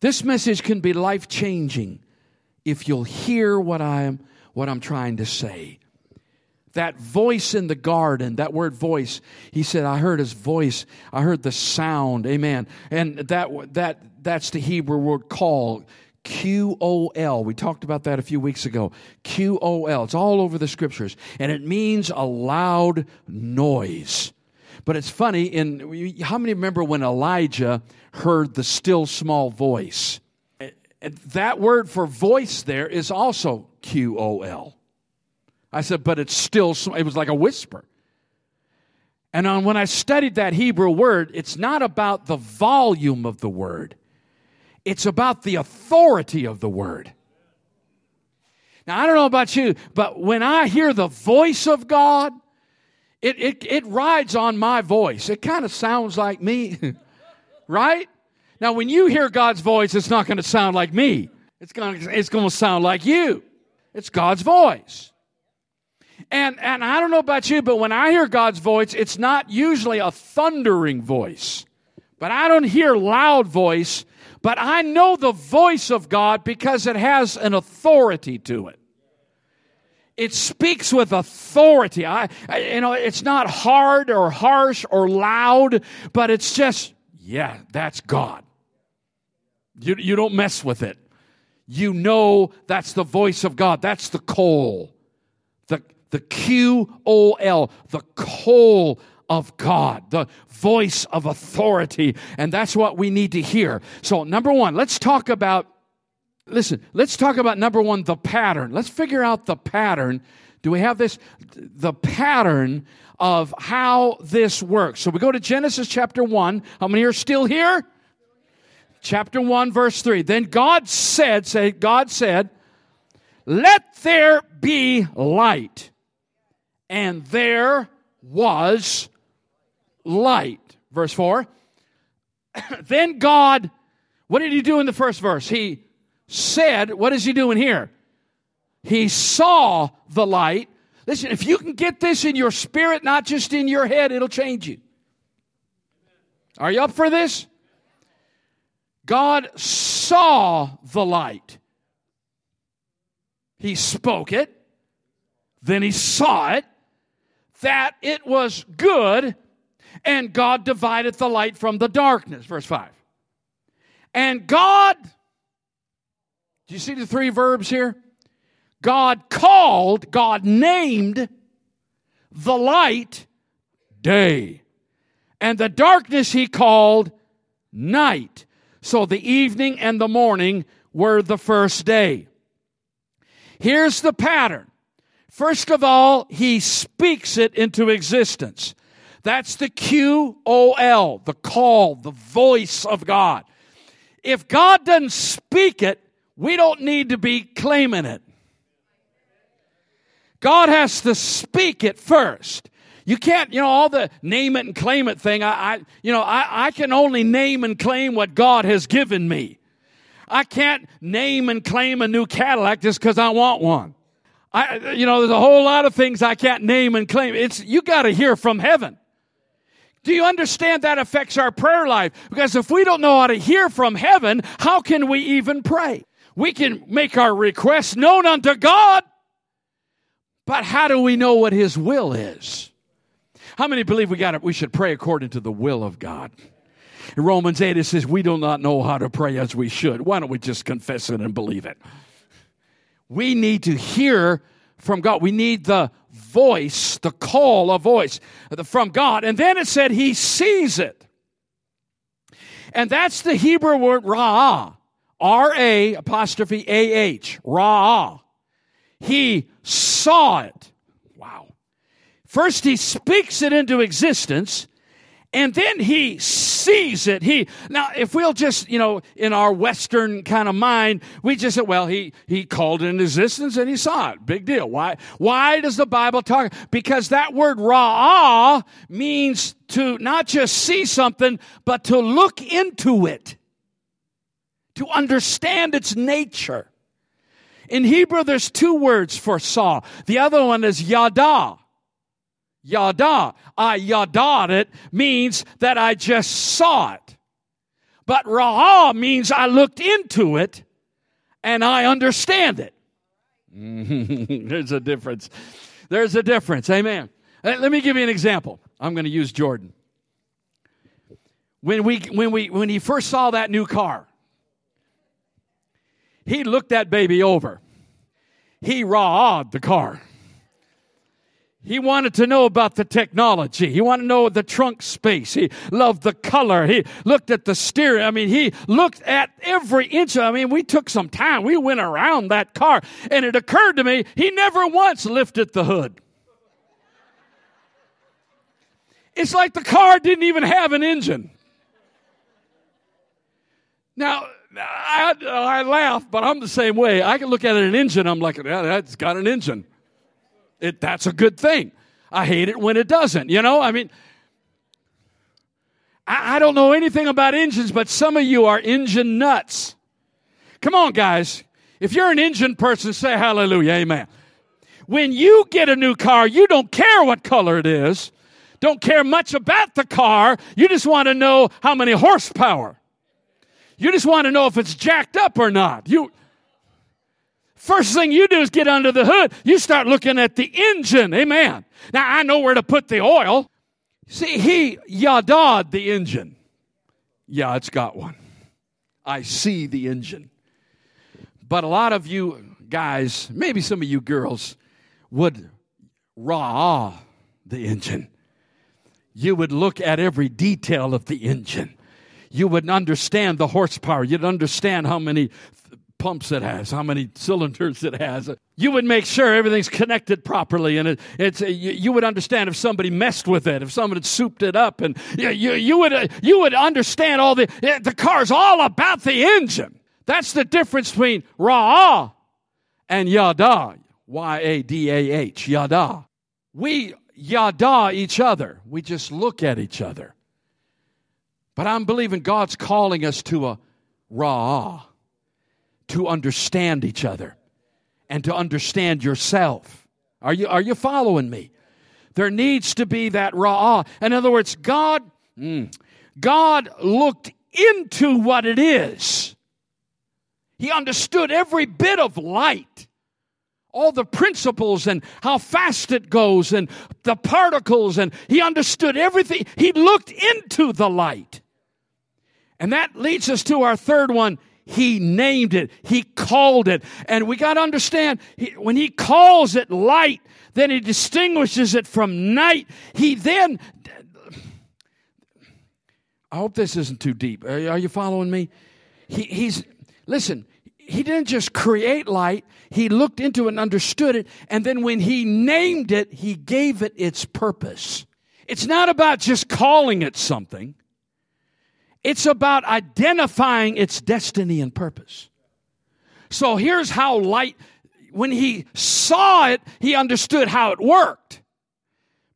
This message can be life changing if you'll hear what I'm, what I'm trying to say. That voice in the garden, that word voice, he said, I heard his voice. I heard the sound. Amen. And that, that, that's the Hebrew word call. Q O L. We talked about that a few weeks ago. Q O L. It's all over the scriptures. And it means a loud noise. But it's funny, in how many remember when Elijah heard the still small voice? That word for voice there is also Q O L. I said, but it's still, it was like a whisper. And on, when I studied that Hebrew word, it's not about the volume of the word, it's about the authority of the word. Now, I don't know about you, but when I hear the voice of God, it, it, it rides on my voice. It kind of sounds like me, right? Now, when you hear God's voice, it's not going to sound like me. It's going to, it's going to sound like you. It's God's voice. And, and I don't know about you, but when I hear God's voice, it's not usually a thundering voice. But I don't hear loud voice, but I know the voice of God because it has an authority to it. It speaks with authority. I, you know, it's not hard or harsh or loud, but it's just, yeah, that's God. You, you don't mess with it. You know that's the voice of God. That's the call. The, the Q O L, the call of God, the voice of authority. And that's what we need to hear. So, number one, let's talk about, listen, let's talk about number one, the pattern. Let's figure out the pattern. Do we have this? The pattern of how this works. So we go to Genesis chapter 1. How many are still here? Chapter 1, verse 3. Then God said, say, God said, let there be light. And there was light. Verse 4. then God, what did he do in the first verse? He said, what is he doing here? He saw the light. Listen, if you can get this in your spirit, not just in your head, it'll change you. Are you up for this? God saw the light. He spoke it, then he saw it, that it was good, and God divided the light from the darkness. Verse 5. And God, do you see the three verbs here? God called, God named the light day, and the darkness he called night. So the evening and the morning were the first day. Here's the pattern. First of all, he speaks it into existence. That's the Q O L, the call, the voice of God. If God doesn't speak it, we don't need to be claiming it. God has to speak it first. You can't, you know, all the name it and claim it thing. I, I you know, I, I can only name and claim what God has given me. I can't name and claim a new Cadillac just because I want one. I, you know, there's a whole lot of things I can't name and claim. It's, you got to hear from heaven. Do you understand that affects our prayer life? Because if we don't know how to hear from heaven, how can we even pray? We can make our requests known unto God, but how do we know what His will is? How many believe we got it? we should pray according to the will of God? In Romans 8, it says, We do not know how to pray as we should. Why don't we just confess it and believe it? We need to hear from God. We need the voice, the call, a voice from God. And then it said he sees it. And that's the Hebrew word ra'ah. R-A apostrophe A-H. Ra'ah. He saw it. Wow. First he speaks it into existence and then he sees it. He now, if we'll just, you know, in our Western kind of mind, we just said, well, he he called it in existence and he saw it. Big deal. Why? Why does the Bible talk? Because that word ra'ah means to not just see something, but to look into it, to understand its nature. In Hebrew, there's two words for saw. The other one is yada. Yada. I yada it means that I just saw it. But ra'ah means I looked into it and I understand it. There's a difference. There's a difference. Amen. Let me give you an example. I'm going to use Jordan. When we when we when he first saw that new car, he looked that baby over. He rawed the car. He wanted to know about the technology. He wanted to know the trunk space. He loved the color. He looked at the steering. I mean, he looked at every inch. I mean, we took some time. We went around that car and it occurred to me, he never once lifted the hood. It's like the car didn't even have an engine. Now, I, I laugh, but I'm the same way. I can look at an engine, I'm like, yeah, that's got an engine. It, that's a good thing. I hate it when it doesn't, you know? I mean, I, I don't know anything about engines, but some of you are engine nuts. Come on, guys. If you're an engine person, say hallelujah, amen. When you get a new car, you don't care what color it is, don't care much about the car. You just want to know how many horsepower. You just want to know if it's jacked up or not. You, First thing you do is get under the hood. You start looking at the engine. Amen. Now I know where to put the oil. See, he yadad the engine. Yeah, it's got one. I see the engine. But a lot of you guys, maybe some of you girls, would raw the engine. You would look at every detail of the engine. You would understand the horsepower. You'd understand how many pumps it has, how many cylinders it has. You would make sure everything's connected properly, and it, it's you, you, would understand if somebody messed with it, if somebody had souped it up, and you, you, you would uh, you would understand all the the car's all about the engine. That's the difference between ra'ah and yada, y a d a h, yada. We yada each other. We just look at each other. But I'm believing God's calling us to a ra'ah to understand each other and to understand yourself. Are you, are you following me? There needs to be that raw. In other words, God, mm, God looked into what it is. He understood every bit of light, all the principles and how fast it goes and the particles, and he understood everything. He looked into the light. And that leads us to our third one he named it. He called it. And we got to understand, he, when He calls it light, then He distinguishes it from night. He then, I hope this isn't too deep. Are, are you following me? He, he's, listen, He didn't just create light, He looked into it and understood it. And then when He named it, He gave it its purpose. It's not about just calling it something. It's about identifying its destiny and purpose. So here's how light, when he saw it, he understood how it worked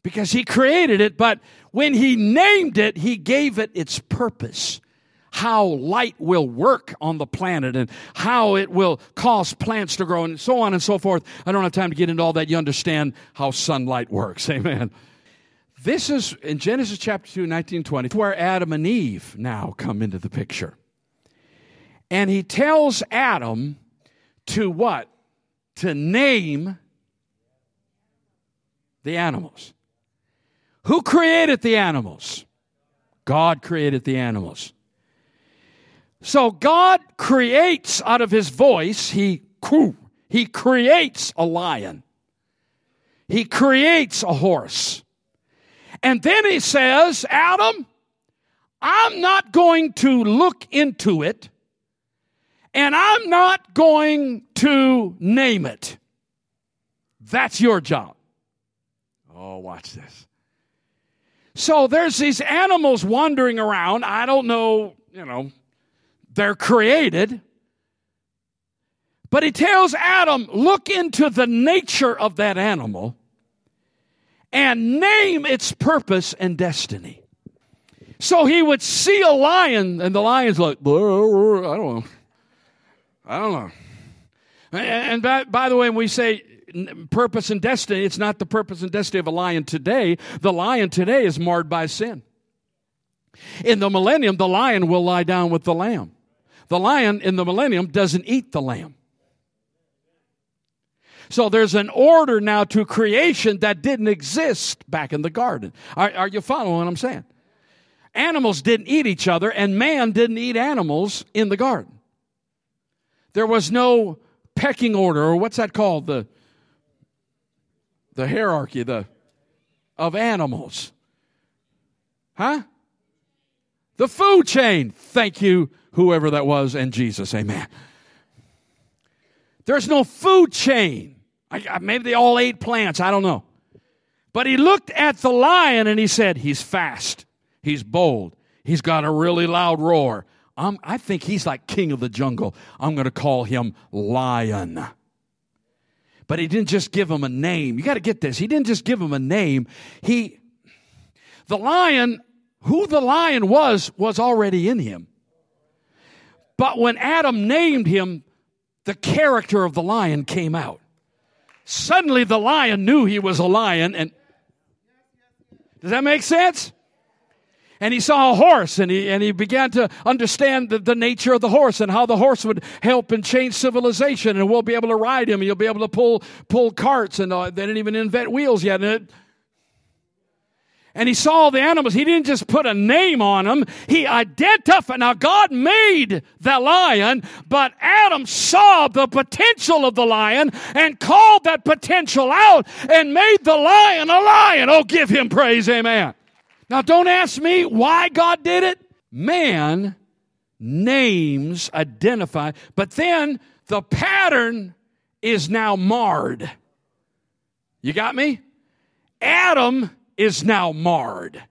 because he created it, but when he named it, he gave it its purpose. How light will work on the planet and how it will cause plants to grow and so on and so forth. I don't have time to get into all that. You understand how sunlight works. Amen. This is in Genesis chapter 2, 19, 20, where Adam and Eve now come into the picture. And he tells Adam to what? To name the animals. Who created the animals? God created the animals. So God creates out of his voice, he, he creates a lion. He creates a horse. And then he says, Adam, I'm not going to look into it and I'm not going to name it. That's your job. Oh, watch this. So there's these animals wandering around. I don't know, you know, they're created. But he tells Adam, look into the nature of that animal and name its purpose and destiny. So he would see a lion, and the lion's like, I don't know. I don't know. And by, by the way, when we say purpose and destiny, it's not the purpose and destiny of a lion today. The lion today is marred by sin. In the millennium, the lion will lie down with the lamb. The lion in the millennium doesn't eat the lamb. So there's an order now to creation that didn't exist back in the garden. Are, are, you following what I'm saying? Animals didn't eat each other, and man didn't eat animals in the garden. There was no pecking order, or what's that called? The, the hierarchy the, of animals. Huh? The food chain. Thank you, whoever that was, and Jesus. Amen. There's no food chain. I, maybe they all ate plants. I don't know. But he looked at the lion and he said, He's fast. He's bold. He's got a really loud roar. I'm, I think he's like king of the jungle. I'm going to call him Lion. But he didn't just give him a name. You got to get this. He didn't just give him a name. He, the lion, who the lion was, was already in him. But when Adam named him, the character of the lion came out. Suddenly the lion knew he was a lion and does that make sense? and he saw a horse and he, and he began to understand the, the nature of the horse and how the horse would help and change civilization and we'll be able to ride him and you'll be able to pull, pull carts and uh, they didn't even invent wheels yet. And, it, and he saw the animals. He didn't just put a name on them. He identified. Now God made the lion, but Adam saw the potential of the lion and called that potential out and made the lion a lion. Oh, give him praise. Amen. Now, don't ask me why God did it. Man names identify, but then the pattern is now marred. You got me? Adam is now marred.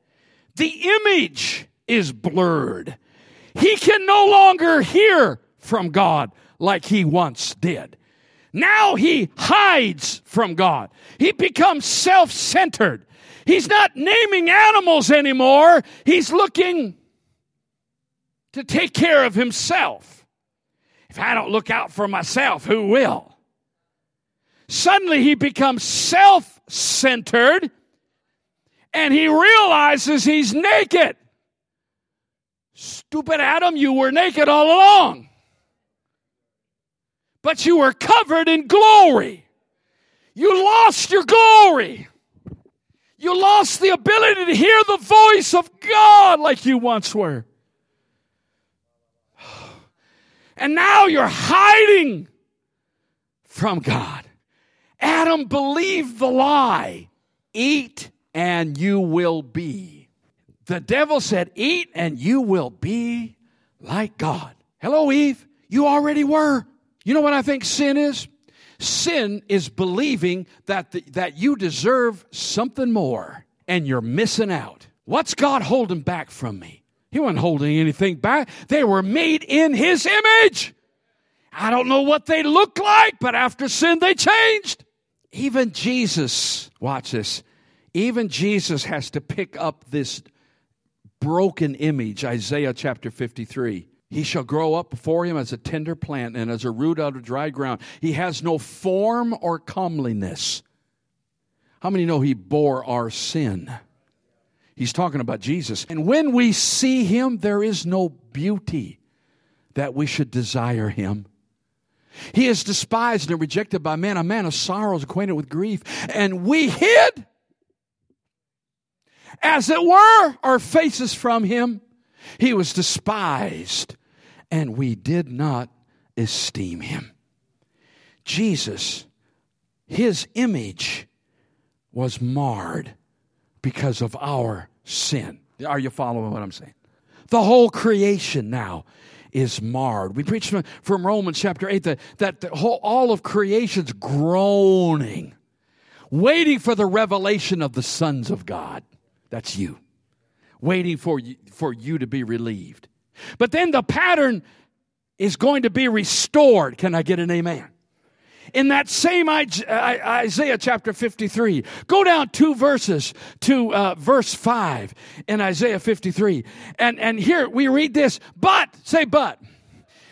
The image is blurred. He can no longer hear from God like he once did. Now he hides from God. He becomes self centered. He's not naming animals anymore. He's looking to take care of himself. If I don't look out for myself, who will? Suddenly he becomes self centered and he realizes he's naked. Stupid Adam, you were naked all along. But you were covered in glory. You lost your glory. You lost the ability to hear the voice of God like you once were. And now you're hiding from God. Adam believed the lie eat and you will be. The devil said, Eat and you will be like God. Hello, Eve. You already were. You know what I think sin is? Sin is believing that, the, that you deserve something more and you're missing out. What's God holding back from me? He wasn't holding anything back. They were made in His image. I don't know what they look like, but after sin, they changed. Even Jesus, watch this, even Jesus has to pick up this broken image, Isaiah chapter 53. He shall grow up before him as a tender plant and as a root out of dry ground. He has no form or comeliness. How many know he bore our sin? He's talking about Jesus. And when we see him, there is no beauty that we should desire him. He is despised and rejected by men, a man of sorrows, acquainted with grief. And we hid, as it were, our faces from him. He was despised and we did not esteem him. Jesus, his image was marred because of our sin. Are you following what I'm saying? The whole creation now is marred. We preach from, Romans chapter 8 that, that whole, all of creation's groaning, waiting for the revelation of the sons of God. That's you. Waiting for you, for you to be relieved. But then the pattern is going to be restored. Can I get an amen? In that same Isaiah chapter 53, go down two verses to uh, verse 5 in Isaiah 53. And, and here we read this, but, say but,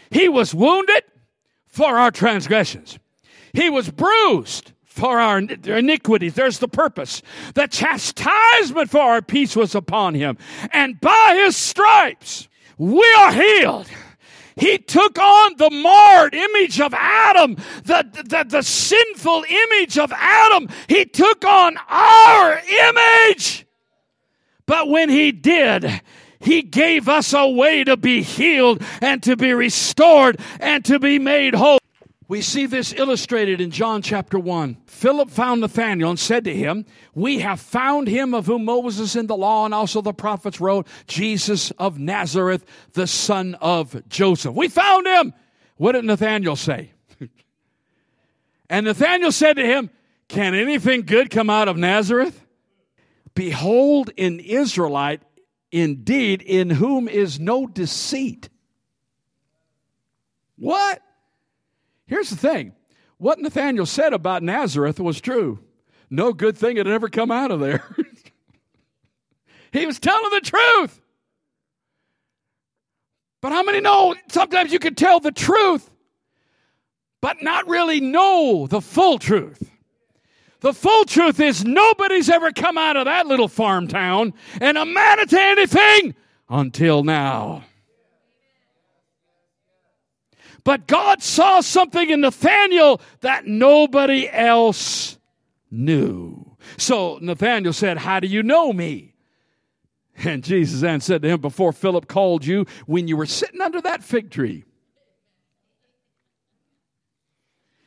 he was wounded for our transgressions. He was bruised for our iniquities. There's the purpose. The chastisement for our peace was upon him. And by his stripes, we are healed. He took on the marred image of Adam, the, the, the sinful image of Adam. He took on our image. But when he did, he gave us a way to be healed and to be restored and to be made whole. We see this illustrated in John chapter 1. Philip found Nathanael and said to him, We have found him of whom Moses in the law and also the prophets wrote, Jesus of Nazareth, the son of Joseph. We found him. What did Nathanael say? and Nathanael said to him, Can anything good come out of Nazareth? Behold, an Israelite indeed, in whom is no deceit. What? Here's the thing what Nathanael said about Nazareth was true. No good thing had ever come out of there. he was telling the truth. But how many know sometimes you can tell the truth, but not really know the full truth? The full truth is nobody's ever come out of that little farm town and amounted to anything until now. But God saw something in Nathanael that nobody else knew. So Nathanael said, How do you know me? And Jesus then said to him, Before Philip called you, when you were sitting under that fig tree.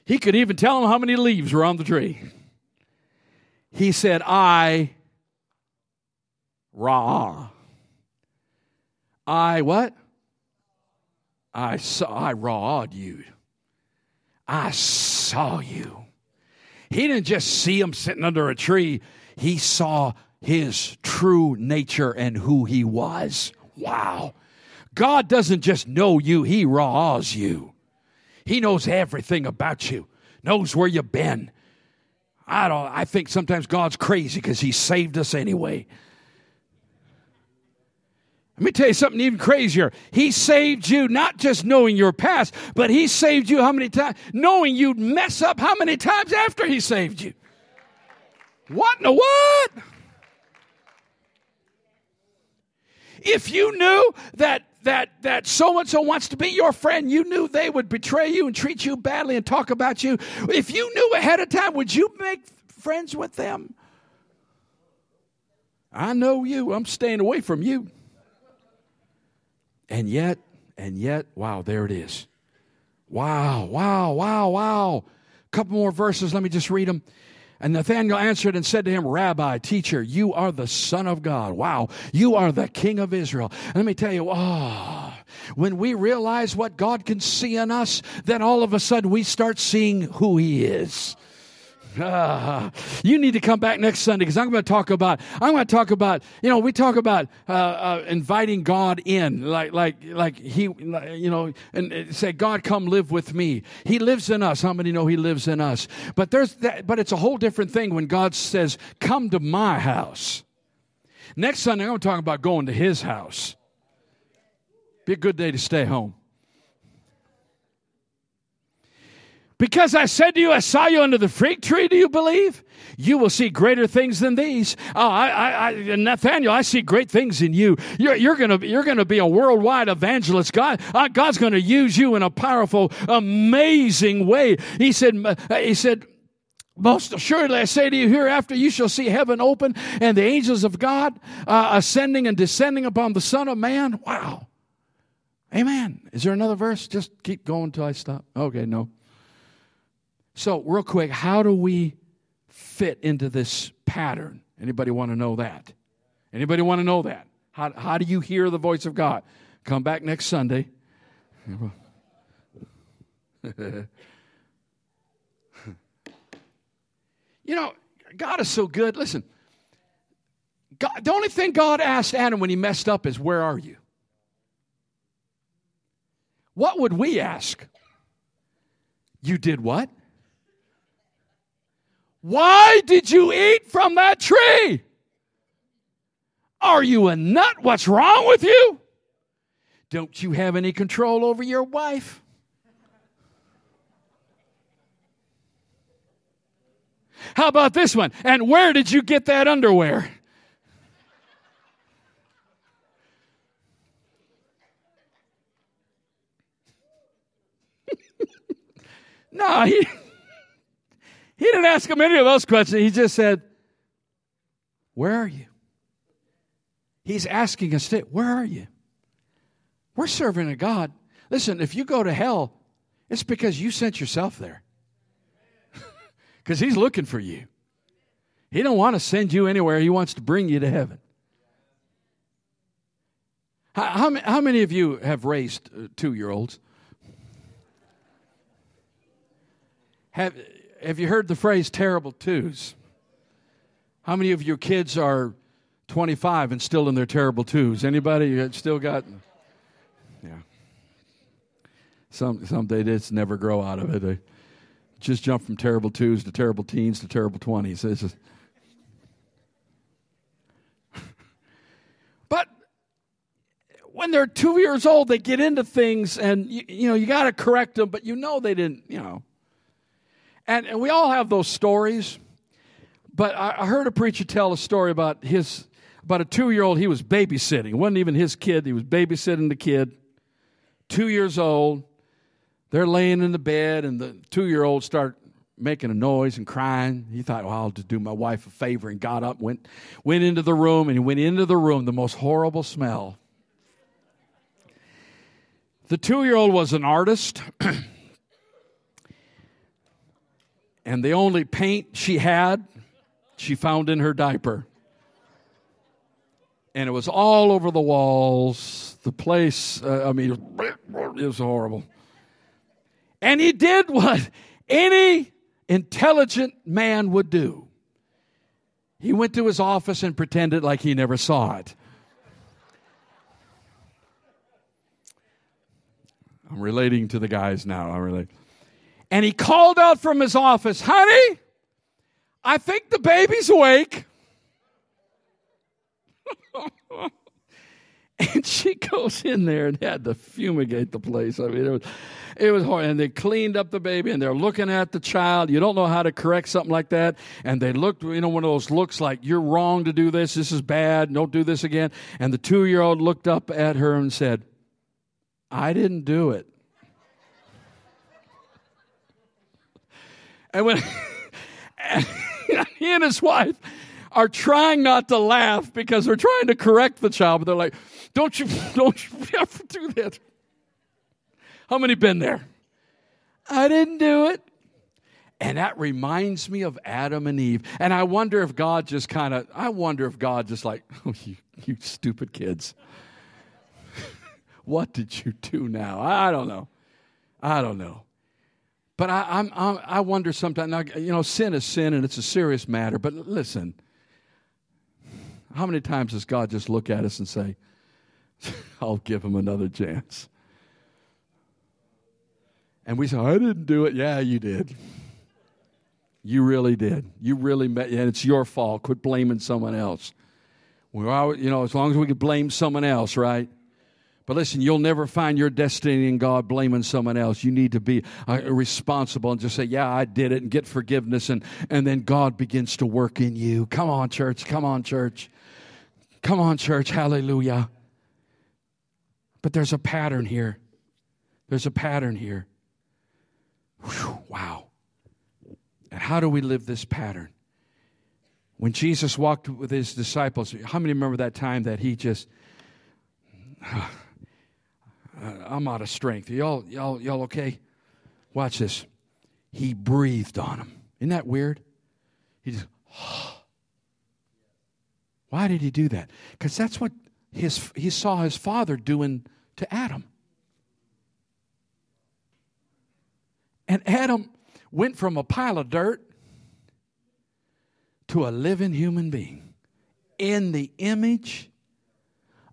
He could even tell him how many leaves were on the tree. He said, I, Ra. I what? I saw, I rawed you. I saw you. He didn't just see him sitting under a tree, he saw his true nature and who he was. Wow. God doesn't just know you, he raws you. He knows everything about you, knows where you've been. I don't I think sometimes God's crazy because he saved us anyway. Let me tell you something even crazier. He saved you not just knowing your past, but He saved you how many times? Knowing you'd mess up how many times after He saved you? What in the what? If you knew that that that so and so wants to be your friend, you knew they would betray you and treat you badly and talk about you. If you knew ahead of time, would you make friends with them? I know you. I'm staying away from you. And yet, and yet, wow, there it is. Wow, wow, wow, wow. A couple more verses, let me just read them. And Nathanael answered and said to him, Rabbi, teacher, you are the Son of God. Wow, you are the King of Israel. Let me tell you, oh, when we realize what God can see in us, then all of a sudden we start seeing who He is. Uh, you need to come back next Sunday because I'm going to talk about. I'm going to talk about. You know, we talk about uh, uh, inviting God in, like like like he, you know, and say, God, come live with me. He lives in us. How many know He lives in us? But there's that. But it's a whole different thing when God says, "Come to my house." Next Sunday, I'm going to talk about going to His house. Be a good day to stay home. Because I said to you, I saw you under the fig tree, do you believe? You will see greater things than these. Oh, I, I, I Nathanael, I see great things in you. You're, you're gonna, you're gonna be a worldwide evangelist. God, uh, God's gonna use you in a powerful, amazing way. He said, uh, he said, most assuredly, I say to you, hereafter you shall see heaven open and the angels of God uh, ascending and descending upon the Son of Man. Wow. Amen. Is there another verse? Just keep going until I stop. Okay, no. So, real quick, how do we fit into this pattern? Anybody want to know that? Anybody want to know that? How, how do you hear the voice of God? Come back next Sunday. you know, God is so good. Listen, God, the only thing God asked Adam when he messed up is, Where are you? What would we ask? You did what? Why did you eat from that tree? Are you a nut? What's wrong with you? Don't you have any control over your wife? How about this one? And where did you get that underwear? no, he, he didn't ask him any of those questions. He just said, Where are you? He's asking us, Where are you? We're serving a God. Listen, if you go to hell, it's because you sent yourself there. Because he's looking for you. He don't want to send you anywhere. He wants to bring you to heaven. How, how, how many of you have raised uh, two-year-olds? Have, have you heard the phrase terrible twos? How many of your kids are 25 and still in their terrible twos? Anybody still got yeah. Some some they just never grow out of it. They just jump from terrible twos to terrible teens to terrible twenties. But when they're two years old, they get into things, and you, you know you got to correct them, but you know they didn't. You know, and, and we all have those stories. But I, I heard a preacher tell a story about his about a two year old he was babysitting. It wasn't even his kid. He was babysitting the kid two years old. They're laying in the bed, and the two year old start making a noise and crying. He thought, well, I'll just do my wife a favor, and got up, went, went into the room, and he went into the room, the most horrible smell. The two year old was an artist, and the only paint she had, she found in her diaper. And it was all over the walls, the place, uh, I mean, it was horrible. And he did what any intelligent man would do. He went to his office and pretended like he never saw it. I'm relating to the guys now. I relate. And he called out from his office, honey, I think the baby's awake. And she goes in there and had to fumigate the place. I mean, it was, it was horrible. And they cleaned up the baby and they're looking at the child. You don't know how to correct something like that. And they looked, you know, one of those looks like, you're wrong to do this. This is bad. Don't do this again. And the two year old looked up at her and said, I didn't do it. And when he and his wife, are trying not to laugh because they're trying to correct the child, but they're like, don't you, don't you ever do that. How many been there? I didn't do it. And that reminds me of Adam and Eve. And I wonder if God just kind of, I wonder if God just like, oh, you, you stupid kids. what did you do now? I don't know. I don't know. But I, I'm, I'm, i wonder sometimes, you know, sin is sin and it's a serious matter. But listen, how many times does God just look at us and say, I'll give him another chance? And we say, I didn't do it. Yeah, you did. You really did. You really met, and it's your fault. Quit blaming someone else. We're always, you know, as long as we can blame someone else, right? But listen, you'll never find your destiny in God blaming someone else. You need to be uh, responsible and just say, Yeah, I did it, and get forgiveness, and, and then God begins to work in you. Come on, church. Come on, church. Come on, church. Hallelujah. But there's a pattern here. There's a pattern here. Whew, wow. And how do we live this pattern? When Jesus walked with his disciples, how many remember that time that he just, Uh, I'm out of strength. Y'all, y'all, y'all okay? Watch this. He breathed on him. Isn't that weird? He just, why did he do that? Because that's what his, he saw his father doing to Adam. And Adam went from a pile of dirt to a living human being in the image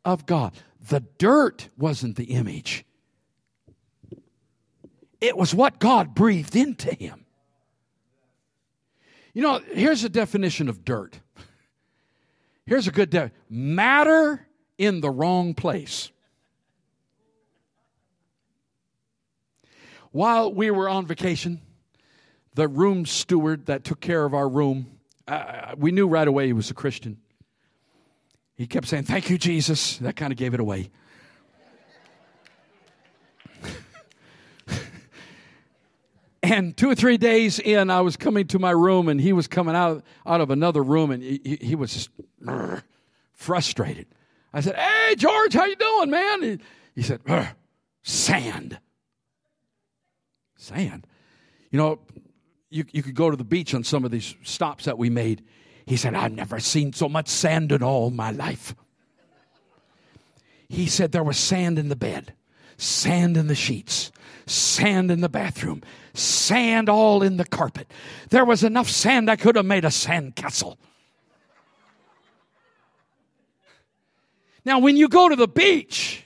of God. The dirt wasn't the image, it was what God breathed into him. You know, here's a definition of dirt Here's a good day matter in the wrong place. While we were on vacation, the room steward that took care of our room, uh, we knew right away he was a Christian. He kept saying, Thank you, Jesus. That kind of gave it away. and two or three days in, I was coming to my room, and he was coming out, out of another room, and he, he was frustrated. I said, "Hey, George, how you doing, man?" He, he said, "Sand, sand." You know, you, you could go to the beach on some of these stops that we made. He said, I've never seen so much sand in all my life. He said there was sand in the bed, sand in the sheets, sand in the bathroom, sand all in the carpet. There was enough sand I could have made a sand castle. Now, when you go to the beach,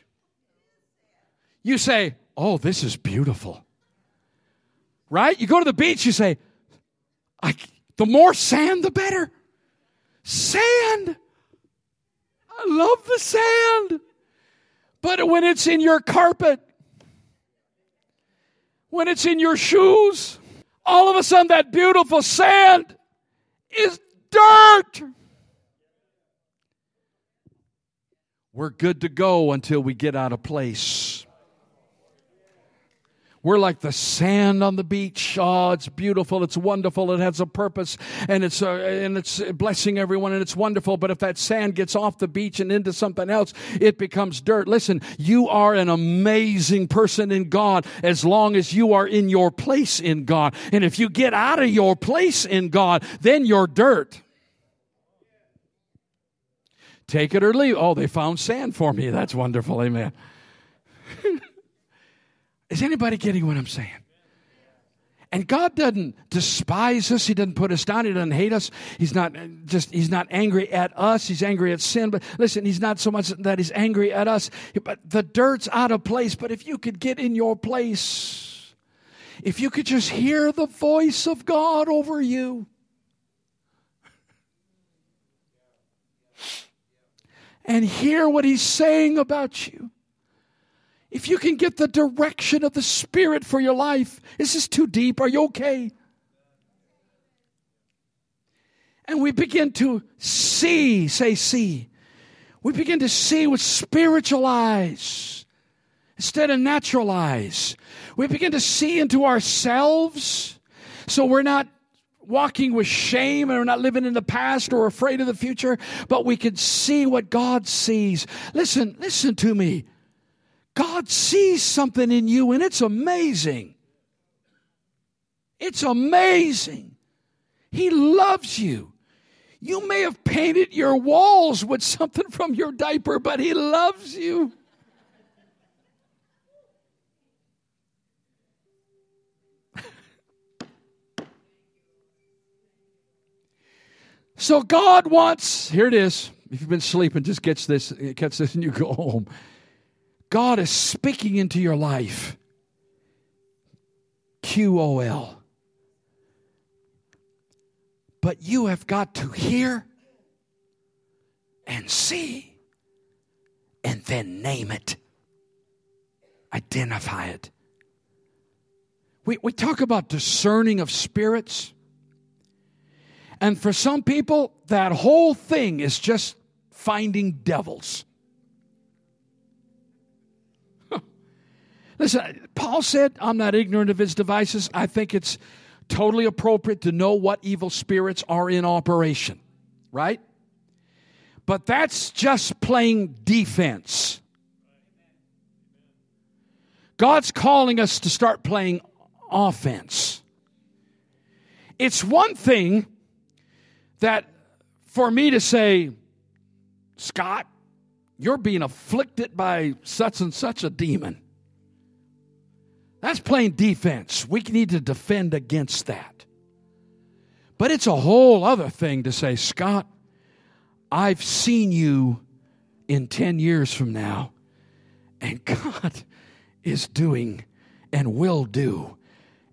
you say, Oh, this is beautiful right? You go to the beach, you say, the more sand, the better. Sand. I love the sand. But when it's in your carpet, when it's in your shoes, all of a sudden that beautiful sand is dirt. We're good to go until we get out of place. We're like the sand on the beach. Oh, it's beautiful. It's wonderful. It has a purpose and it's, uh, and it's blessing everyone and it's wonderful. But if that sand gets off the beach and into something else, it becomes dirt. Listen, you are an amazing person in God as long as you are in your place in God. And if you get out of your place in God, then you're dirt. Take it or leave. Oh, they found sand for me. That's wonderful. Amen. Is anybody getting what I'm saying? And God doesn't despise us. He doesn't put us down. He doesn't hate us. He's not just, he's not angry at us. He's angry at sin. But listen, he's not so much that he's angry at us, but the dirt's out of place. But if you could get in your place, if you could just hear the voice of God over you, and hear what he's saying about you, if you can get the direction of the Spirit for your life, is this too deep? Are you okay? And we begin to see, say, see. We begin to see with spiritual eyes instead of natural eyes. We begin to see into ourselves so we're not walking with shame and we're not living in the past or afraid of the future, but we can see what God sees. Listen, listen to me. God sees something in you and it's amazing. It's amazing. He loves you. You may have painted your walls with something from your diaper, but He loves you. so God wants, here it is. If you've been sleeping, just catch this, catch this and you go home. God is speaking into your life. Q O L. But you have got to hear and see and then name it, identify it. We, we talk about discerning of spirits. And for some people, that whole thing is just finding devils. Listen, Paul said, I'm not ignorant of his devices. I think it's totally appropriate to know what evil spirits are in operation, right? But that's just playing defense. God's calling us to start playing offense. It's one thing that for me to say, Scott, you're being afflicted by such and such a demon. That's playing defense. We need to defend against that. But it's a whole other thing to say, Scott, I've seen you in 10 years from now, and God is doing and will do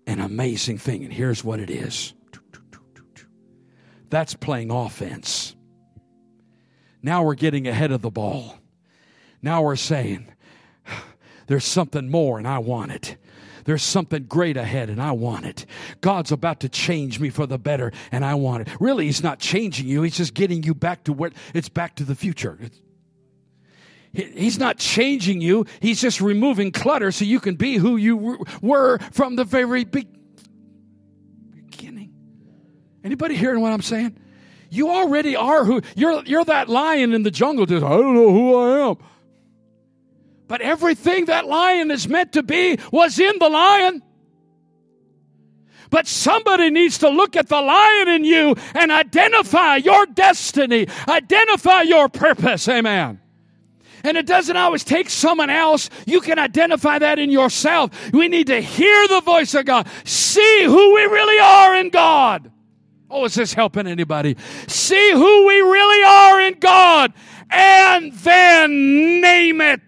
an amazing thing. And here's what it is that's playing offense. Now we're getting ahead of the ball. Now we're saying, there's something more, and I want it. There's something great ahead and I want it. God's about to change me for the better and I want it. Really, He's not changing you, He's just getting you back to where it's back to the future. It's, He's not changing you. He's just removing clutter so you can be who you were from the very beginning. Anybody hearing what I'm saying? You already are who you're you're that lion in the jungle just I don't know who I am. But everything that lion is meant to be was in the lion. But somebody needs to look at the lion in you and identify your destiny, identify your purpose. Amen. And it doesn't always take someone else. You can identify that in yourself. We need to hear the voice of God, see who we really are in God. Oh, is this helping anybody? See who we really are in God and then name it.